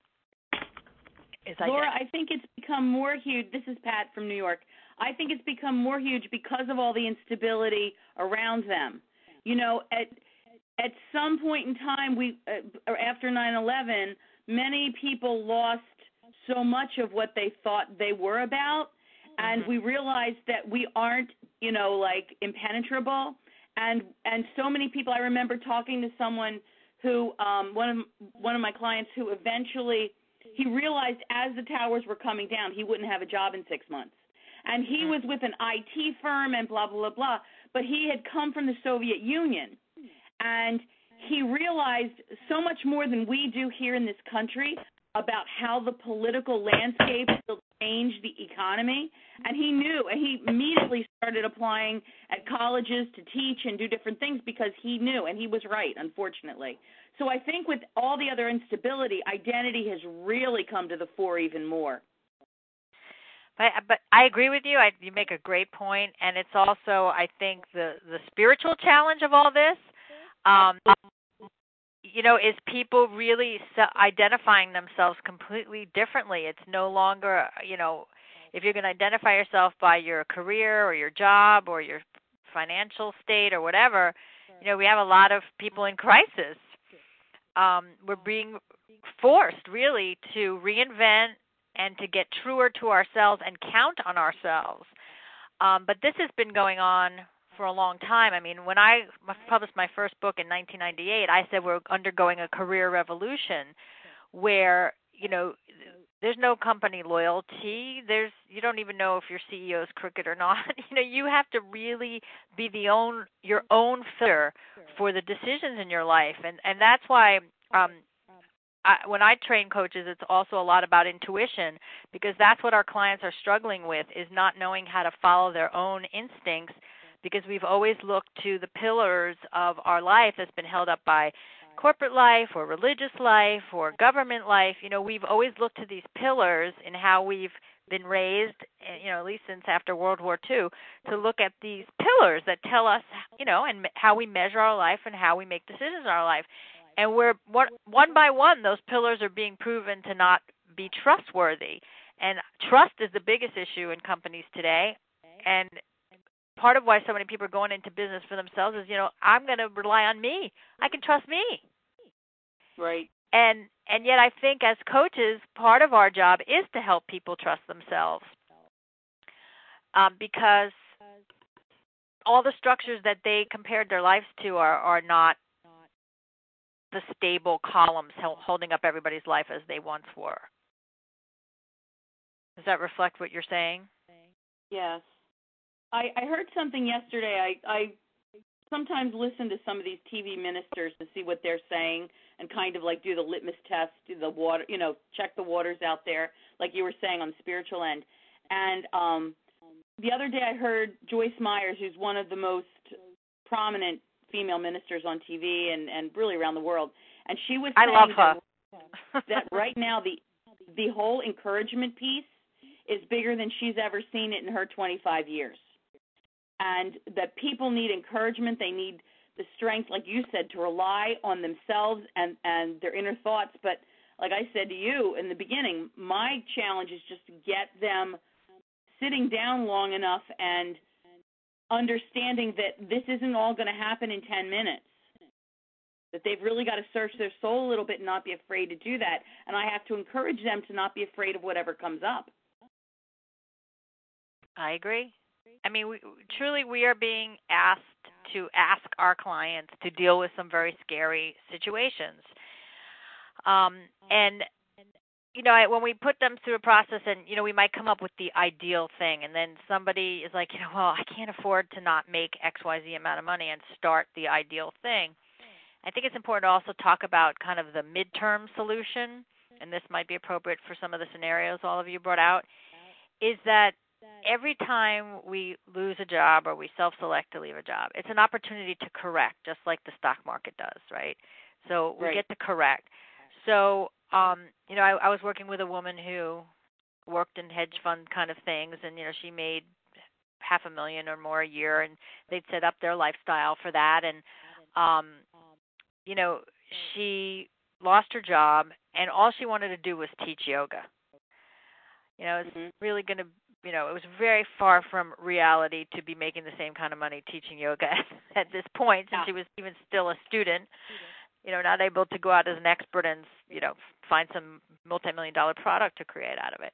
Is Laura, I think it's become more huge. This is Pat from New York. I think it's become more huge because of all the instability around them. You know, at at some point in time, we uh, after 9/11, many people lost so much of what they thought they were about, and mm-hmm. we realized that we aren't, you know, like impenetrable. And and so many people. I remember talking to someone who um, one of one of my clients who eventually he realized as the towers were coming down, he wouldn't have a job in six months. And he mm-hmm. was with an IT firm and blah, blah, blah, blah. But he had come from the Soviet Union. And he realized so much more than we do here in this country about how the political landscape will change the economy. And he knew, and he immediately started applying at colleges to teach and do different things because he knew, and he was right, unfortunately. So I think with all the other instability, identity has really come to the fore even more. But but I agree with you. I, you make a great point, and it's also I think the the spiritual challenge of all this. Um, you know, is people really identifying themselves completely differently. It's no longer, you know, if you're going to identify yourself by your career or your job or your financial state or whatever, you know, we have a lot of people in crisis um, we're being forced really to reinvent and to get truer to ourselves and count on ourselves. Um, but this has been going on for a long time. I mean, when I published my first book in 1998, I said we're undergoing a career revolution where, you know, there's no company loyalty. There's you don't even know if your CEO is crooked or not. you know, you have to really be the own your own filter for the decisions in your life, and and that's why um, I, when I train coaches, it's also a lot about intuition because that's what our clients are struggling with is not knowing how to follow their own instincts because we've always looked to the pillars of our life that's been held up by corporate life or religious life or government life, you know, we've always looked to these pillars in how we've been raised, eh, you know, at least since after World War II, to look at these pillars that tell us, you know, and how we measure our life and how we make decisions in our life. And we're one, one by one, those pillars are being proven to not be trustworthy. And trust is the biggest issue in companies today. And part of why so many people are going into business for themselves is, you know, I'm going to rely on me. I can trust me. Right. And and yet I think as coaches, part of our job is to help people trust themselves. Um, because all the structures that they compared their lives to are are not the stable columns holding up everybody's life as they once were. Does that reflect what you're saying? Yes. I, I heard something yesterday. I, I sometimes listen to some of these TV ministers to see what they're saying and kind of like do the litmus test, do the water, you know, check the waters out there, like you were saying on the spiritual end. And um the other day I heard Joyce Myers, who's one of the most prominent female ministers on TV and and really around the world, and she was saying I love her. That, that right now the the whole encouragement piece is bigger than she's ever seen it in her 25 years and that people need encouragement. They need the strength, like you said, to rely on themselves and and their inner thoughts. But like I said to you in the beginning, my challenge is just to get them sitting down long enough and understanding that this isn't all going to happen in 10 minutes. That they've really got to search their soul a little bit and not be afraid to do that. And I have to encourage them to not be afraid of whatever comes up. I agree. I mean, we, truly, we are being asked to ask our clients to deal with some very scary situations. Um, and you know, when we put them through a process, and you know, we might come up with the ideal thing, and then somebody is like, you know, well, I can't afford to not make X, Y, Z amount of money and start the ideal thing. I think it's important to also talk about kind of the midterm solution, and this might be appropriate for some of the scenarios all of you brought out. Is that every time we lose a job or we self select to leave a job, it's an opportunity to correct, just like the stock market does, right? So we right. get to correct. So, um, you know, I, I was working with a woman who worked in hedge fund kind of things, and you know, she made half a million or more a year and they'd set up their lifestyle for that and um you know she lost her job and all she wanted to do was teach yoga you know it's mm-hmm. really going to you know it was very far from reality to be making the same kind of money teaching yoga at this point since yeah. she was even still a student you know not able to go out as an expert and you know find some multi-million dollar product to create out of it.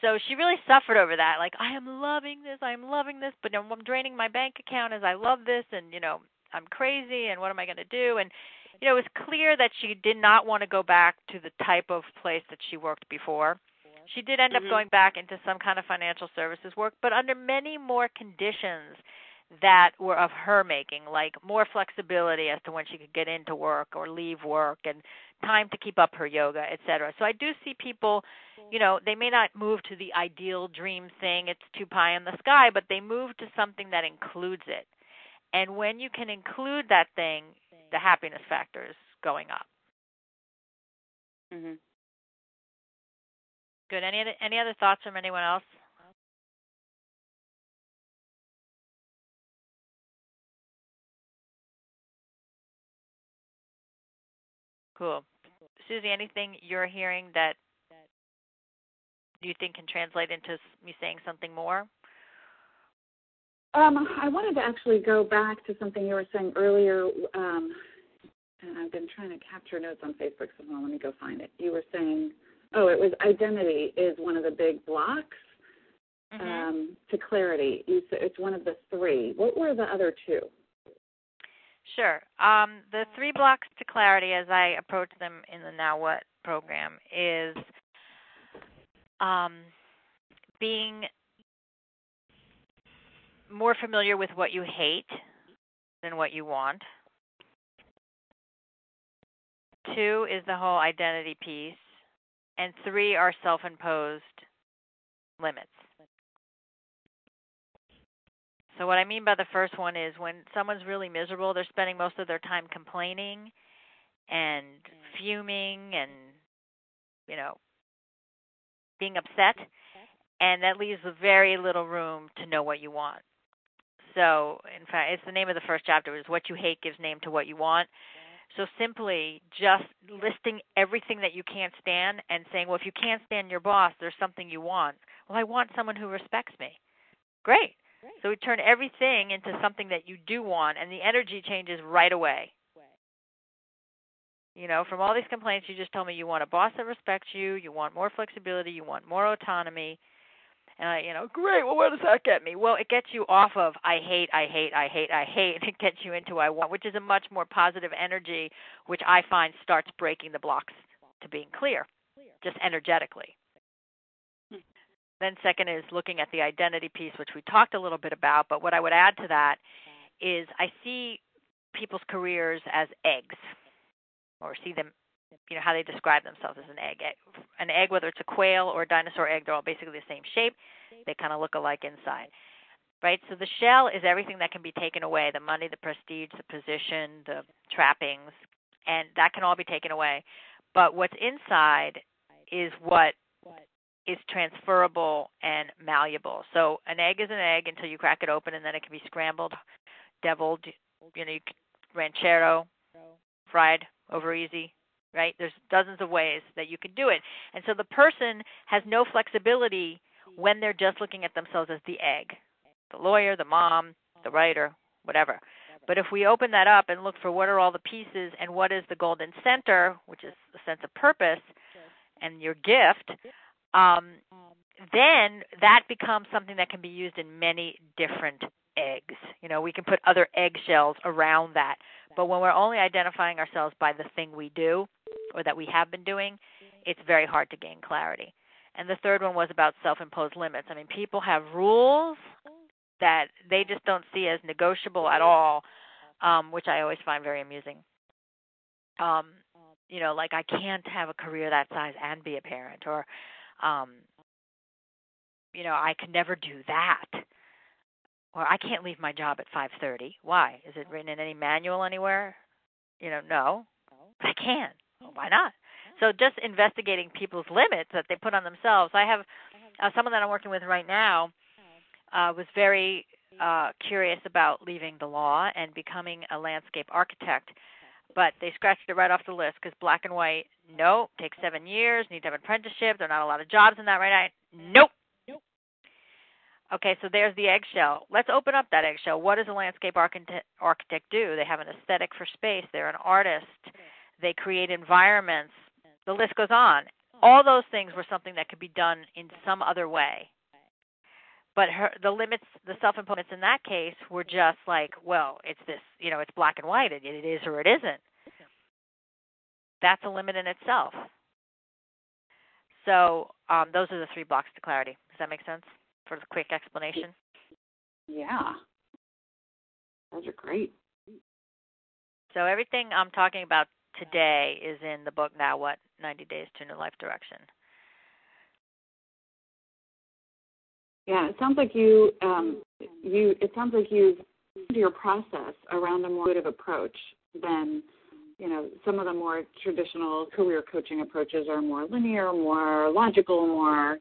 So she really suffered over that like i am loving this i'm loving this but i'm draining my bank account as i love this and you know i'm crazy and what am i going to do? And you know it was clear that she did not want to go back to the type of place that she worked before. She did end mm-hmm. up going back into some kind of financial services work but under many more conditions that were of her making, like more flexibility as to when she could get into work or leave work and time to keep up her yoga, etc. So I do see people, you know, they may not move to the ideal dream thing, it's too pie in the sky, but they move to something that includes it. And when you can include that thing, the happiness factor is going up. Mhm. Good. Any other, any other thoughts from anyone else? Cool. Suzi, anything you're hearing that you think can translate into me saying something more? Um, I wanted to actually go back to something you were saying earlier, um, and I've been trying to capture notes on Facebook, so let me go find it. You were saying, oh, it was identity is one of the big blocks mm-hmm. um, to clarity. You it's one of the three. What were the other two? Sure. Um, the three blocks to clarity, as I approach them in the Now What program, is um, being more familiar with what you hate than what you want. Two is the whole identity piece. And three are self imposed limits. So what I mean by the first one is when someone's really miserable, they're spending most of their time complaining and mm. fuming and you know being upset and that leaves very little room to know what you want. So, in fact, it's the name of the first chapter is what you hate gives name to what you want. So simply just listing everything that you can't stand and saying, well, if you can't stand your boss, there's something you want. Well, I want someone who respects me. Great. So we turn everything into something that you do want, and the energy changes right away. You know, from all these complaints, you just told me you want a boss that respects you, you want more flexibility, you want more autonomy. And I, you know, great. Well, where does that get me? Well, it gets you off of I hate, I hate, I hate, I hate, and it gets you into I want, which is a much more positive energy, which I find starts breaking the blocks to being clear, just energetically. Then, second is looking at the identity piece, which we talked a little bit about. But what I would add to that is I see people's careers as eggs, or see them, you know, how they describe themselves as an egg. An egg, whether it's a quail or a dinosaur egg, they're all basically the same shape. They kind of look alike inside. Right? So the shell is everything that can be taken away the money, the prestige, the position, the trappings, and that can all be taken away. But what's inside is what is transferable and malleable. So an egg is an egg until you crack it open, and then it can be scrambled, deviled, you know, ranchero, fried over easy, right? There's dozens of ways that you can do it. And so the person has no flexibility when they're just looking at themselves as the egg, the lawyer, the mom, the writer, whatever. But if we open that up and look for what are all the pieces and what is the golden center, which is the sense of purpose and your gift, um, then that becomes something that can be used in many different eggs. You know, we can put other eggshells around that. But when we're only identifying ourselves by the thing we do or that we have been doing, it's very hard to gain clarity. And the third one was about self imposed limits. I mean, people have rules that they just don't see as negotiable at all, um, which I always find very amusing. Um, you know, like I can't have a career that size and be a parent, or um you know i could never do that. Or i can't leave my job at 5:30 why? Is it written in any manual anywhere? You know no. But i can. Well, why not? So just investigating people's limits that they put on themselves. I have uh, someone that i'm working with right now uh, was very uh, curious about leaving the law and becoming a landscape architect, but they scratched it right off the list because black and white, no, takes seven years, need to have an apprenticeship. There are not a lot of jobs in that right now. Nope. Okay, so there's the eggshell. Let's open up that eggshell. What does a landscape architect, architect do? They have an aesthetic for space. They're an artist. They create environments. The list goes on. All those things were something that could be done in some other way. But her, the limits, the self-imposed in that case were just like, well, it's this, you know, it's black and white. It, it is or it isn't. That's a limit in itself. So um, those are the three blocks to clarity. Does that make sense? for the quick explanation? Yeah. Those are great. So everything I'm talking about today is in the book Now What 90 Days to New Life Direction. Yeah, it sounds like you um, you it sounds like you've your process around a more intuitive approach than you know some of the more traditional career coaching approaches are more linear, more logical, more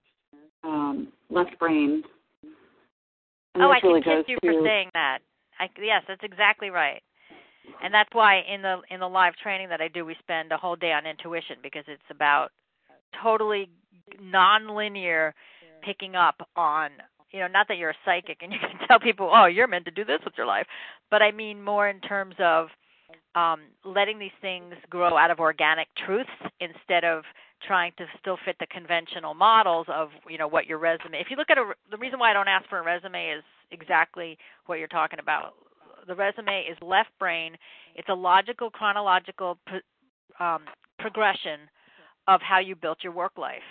um, left brain. And oh, I really can kiss you to... for saying that. I, yes, that's exactly right. And that's why in the in the live training that I do, we spend a whole day on intuition because it's about totally nonlinear picking up on you know not that you're a psychic and you can tell people oh you're meant to do this with your life but i mean more in terms of um letting these things grow out of organic truths instead of trying to still fit the conventional models of you know what your resume if you look at a the reason why i don't ask for a resume is exactly what you're talking about. The resume is left brain. It's a logical chronological um, progression of how you built your work life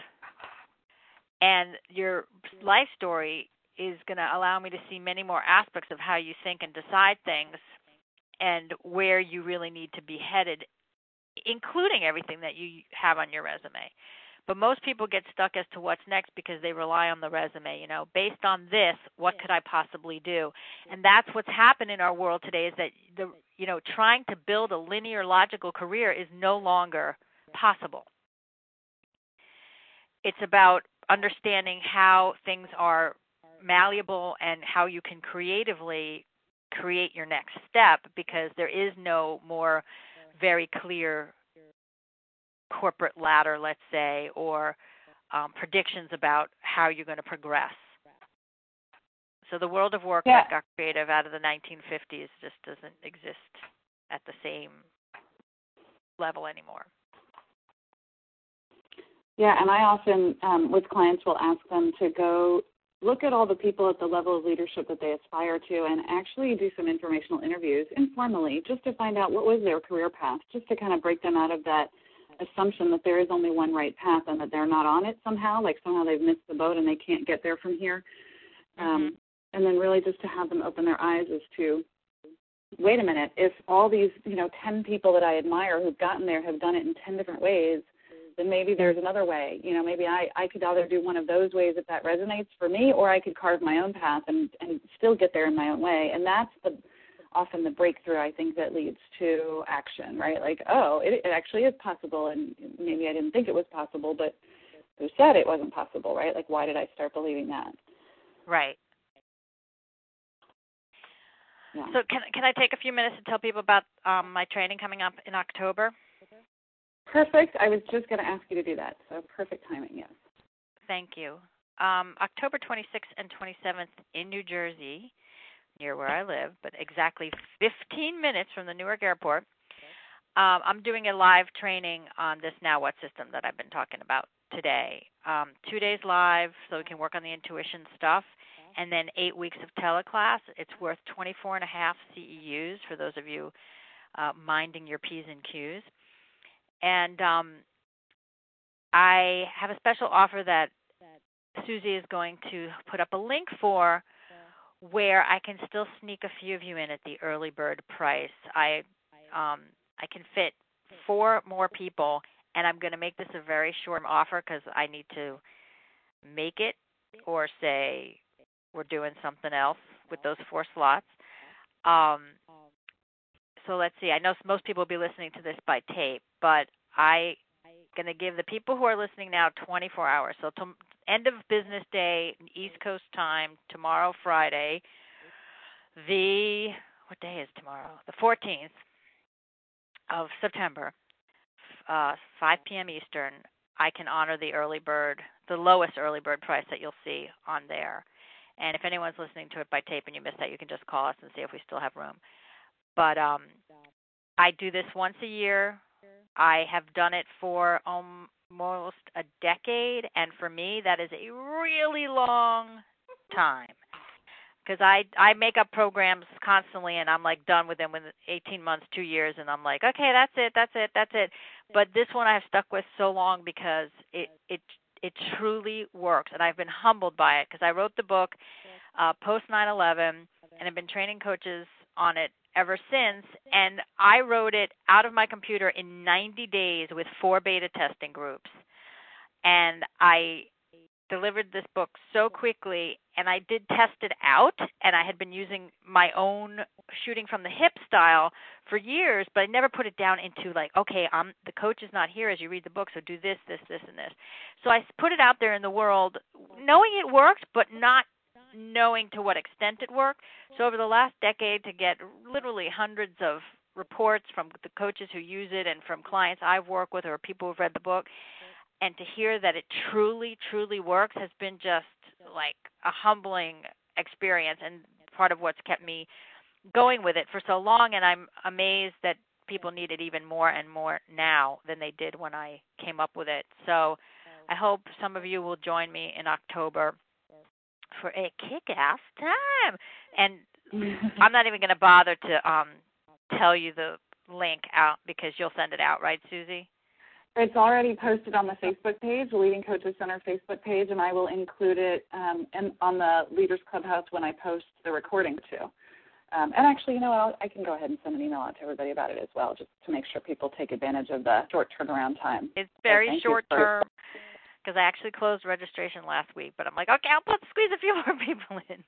and your life story is going to allow me to see many more aspects of how you think and decide things and where you really need to be headed including everything that you have on your resume. But most people get stuck as to what's next because they rely on the resume. You know, based on this, what could I possibly do? And that's what's happened in our world today is that the you know trying to build a linear logical career is no longer possible. It's about understanding how things are malleable and how you can creatively create your next step because there is no more very clear corporate ladder, let's say, or um, predictions about how you're going to progress. So the world of work yeah. that got creative out of the 1950s just doesn't exist at the same level anymore. Yeah, and I often, um, with clients, will ask them to go look at all the people at the level of leadership that they aspire to and actually do some informational interviews informally just to find out what was their career path, just to kind of break them out of that assumption that there is only one right path and that they're not on it somehow, like somehow they've missed the boat and they can't get there from here. Um, mm-hmm. Um, and then really just to have them open their eyes as to wait a minute, if all these, you know, 10 people that I admire who've gotten there have done it in 10 different ways, then maybe there's another way. You know, maybe I, I could either do one of those ways if that resonates for me, or I could carve my own path and, and still get there in my own way. And that's the often the breakthrough I think that leads to action, right? Like, oh, it, it actually is possible, and maybe I didn't think it was possible, but who said it wasn't possible, right? Like, why did I start believing that? Right. Yeah. So can can I take a few minutes to tell people about um, my training coming up in October? Perfect. I was just going to ask you to do that. So perfect timing, yes. Thank you. Um, October 26th and 27th in New Jersey, near where I live, but exactly 15 minutes from the Newark airport. Um, I'm doing a live training on this Now What system that I've been talking about today. Um, two days live, so we can work on the intuition stuff, and then eight weeks of teleclass. It's worth 24 and a half CEUs for those of you uh, minding your P's and Q's and um, I have a special offer that Suzi is going to put up a link for where I can still sneak a few of you in at the early bird price. I um, I can fit four more people, and I'm going to make this a very short offer because I need to make it or say we're doing something else with those four slots. Um, so let's see. I know most people will be listening to this by tape, but I going to give the people who are listening now 24 hours. So to end of business day, East Coast time, tomorrow, Friday, the what day is tomorrow? The 14th of September, uh, 5 p.m. Eastern. I can honor the early bird, the lowest early bird price that you'll see on there. And if anyone's listening to it by tape and you missed that, you can just call us and see if we still have room. But um, I do this once a year. I have done it for almost a decade, and for me, that is a really long time because I I make up programs constantly, and I'm like done with them within 18 months, two years, and I'm like, okay, that's it, that's it, that's it. But this one I've stuck with so long because it it it truly works, and I've been humbled by it because I wrote the book uh, post 9/11, and I've been training coaches on it ever since. And I wrote it out of my computer in 90 days with four beta testing groups, and I delivered this book so quickly and I did test it out and I had been using my own shooting from the hip style for years but I never put it down into like okay I'm the coach is not here as you read the book so do this this this and this. So I put it out there in the world knowing it worked but not knowing to what extent it worked. So over the last decade to get literally hundreds of reports from the coaches who use it and from clients I've worked with or people who've read the book and to hear that it truly truly works has been just like a humbling experience and part of what's kept me going with it for so long and I'm amazed that people need it even more and more now than they did when I came up with it. So I hope some of you will join me in October for a kick-ass time. And I'm not even going to bother to um tell you the link out because you'll send it out, right, Suzi? It's already posted on the Facebook page, the Leading Coaches Center Facebook page, and I will include it um, in, on the Leaders Clubhouse when I post the recording too. Um, and actually, you know, I'll, I can go ahead and send an email out to everybody about it as well, just to make sure people take advantage of the short turnaround time. It's very short term because I actually closed registration last week, but I'm like, okay, I'll put squeeze a few more people in.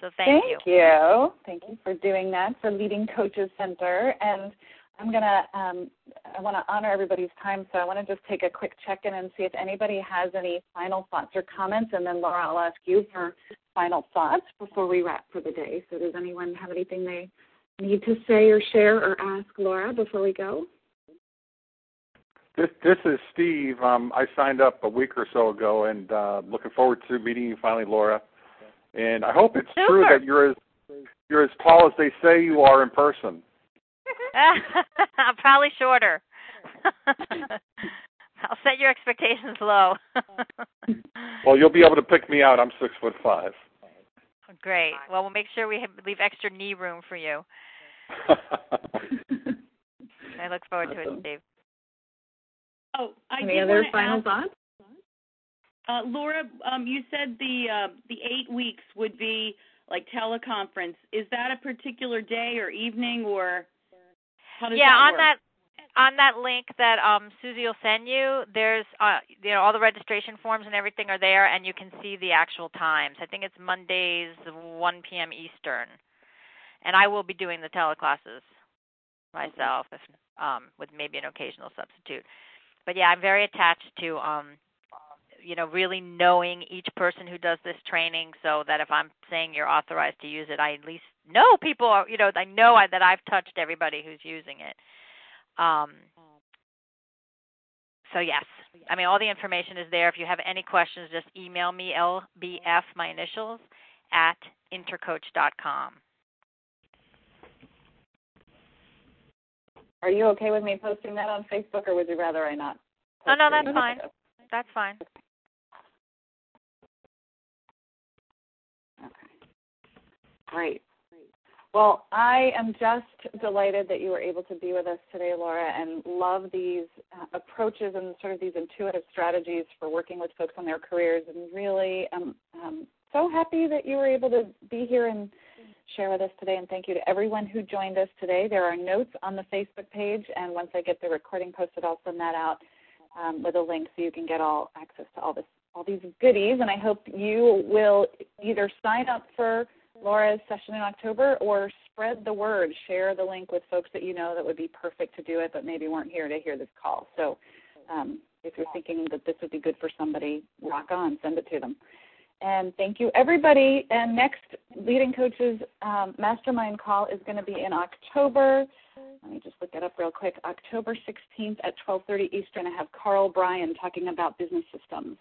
So thank, thank you. Thank you. Thank you for doing that for Leading Coaches Center. And I'm gonna um, I want to honor everybody's time, so I want to just take a quick check-in and see if anybody has any final thoughts or comments, and then Laura, I'll ask you for final thoughts before we wrap for the day. So, does anyone have anything they need to say or share or ask Laura before we go? This this is Steve. Um, I signed up a week or so ago, and uh, looking forward to meeting you finally, Laura. And I hope it's Super. true that you're as you're as tall as they say you are in person. I'm probably shorter. I'll set your expectations low. well, you'll be able to pick me out. I'm six foot five. Great. Well, we'll make sure we leave extra knee room for you. I look forward to it, Steve. Oh, I Any other final ask, thoughts? Uh, Laura, um, you said the uh, the eight weeks would be like teleconference. Is that a particular day or evening, or how does yeah, that on work? that on that link that um Suzi will send you, there's uh you know all the registration forms and everything are there, and you can see the actual times. I think it's Mondays 1 p.m. Eastern, and I will be doing the teleclasses myself, if um with maybe an occasional substitute. But yeah, I'm very attached to um you know really knowing each person who does this training so that if i'm saying you're authorized to use it i at least know people are you know i know I, that i've touched everybody who's using it. Um so yes. I mean all the information is there. If you have any questions just email me lbf my initials at intercoach.com Are you okay with me posting that on Facebook, or would you rather I not? oh no that's fine that's fine Okay. Great. Well, I am just delighted that you were able to be with us today, Laura, and love these uh, approaches and sort of these intuitive strategies for working with folks on their careers. And really, am um, so happy that you were able to be here and share with us today. And thank you to everyone who joined us today. There are notes on the Facebook page, and once I get the recording posted, I'll send that out um, with a link so you can get all access to all this, all these goodies. And I hope you will either sign up for Laura's session in October or spread the word. Share the link with folks that you know that would be perfect to do it, but maybe weren't here to hear this call. So um, if you're thinking that this would be good for somebody, rock on, send it to them. And thank you, everybody. And next Leading Coaches um, Mastermind call is going to be in October. Let me just look that up real quick. October 16th at 12:30 Eastern. I have Carl Bryan talking about business systems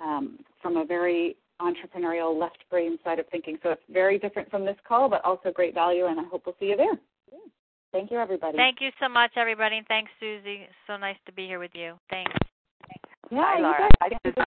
um, from a very entrepreneurial left brain side of thinking. So it's very different from this call, but also great value. And I hope we'll see you there. Thank you, everybody. Thank you so much, everybody, and thanks, Suzi. So nice to be here with you. Thanks. Yeah, you Laura. guys.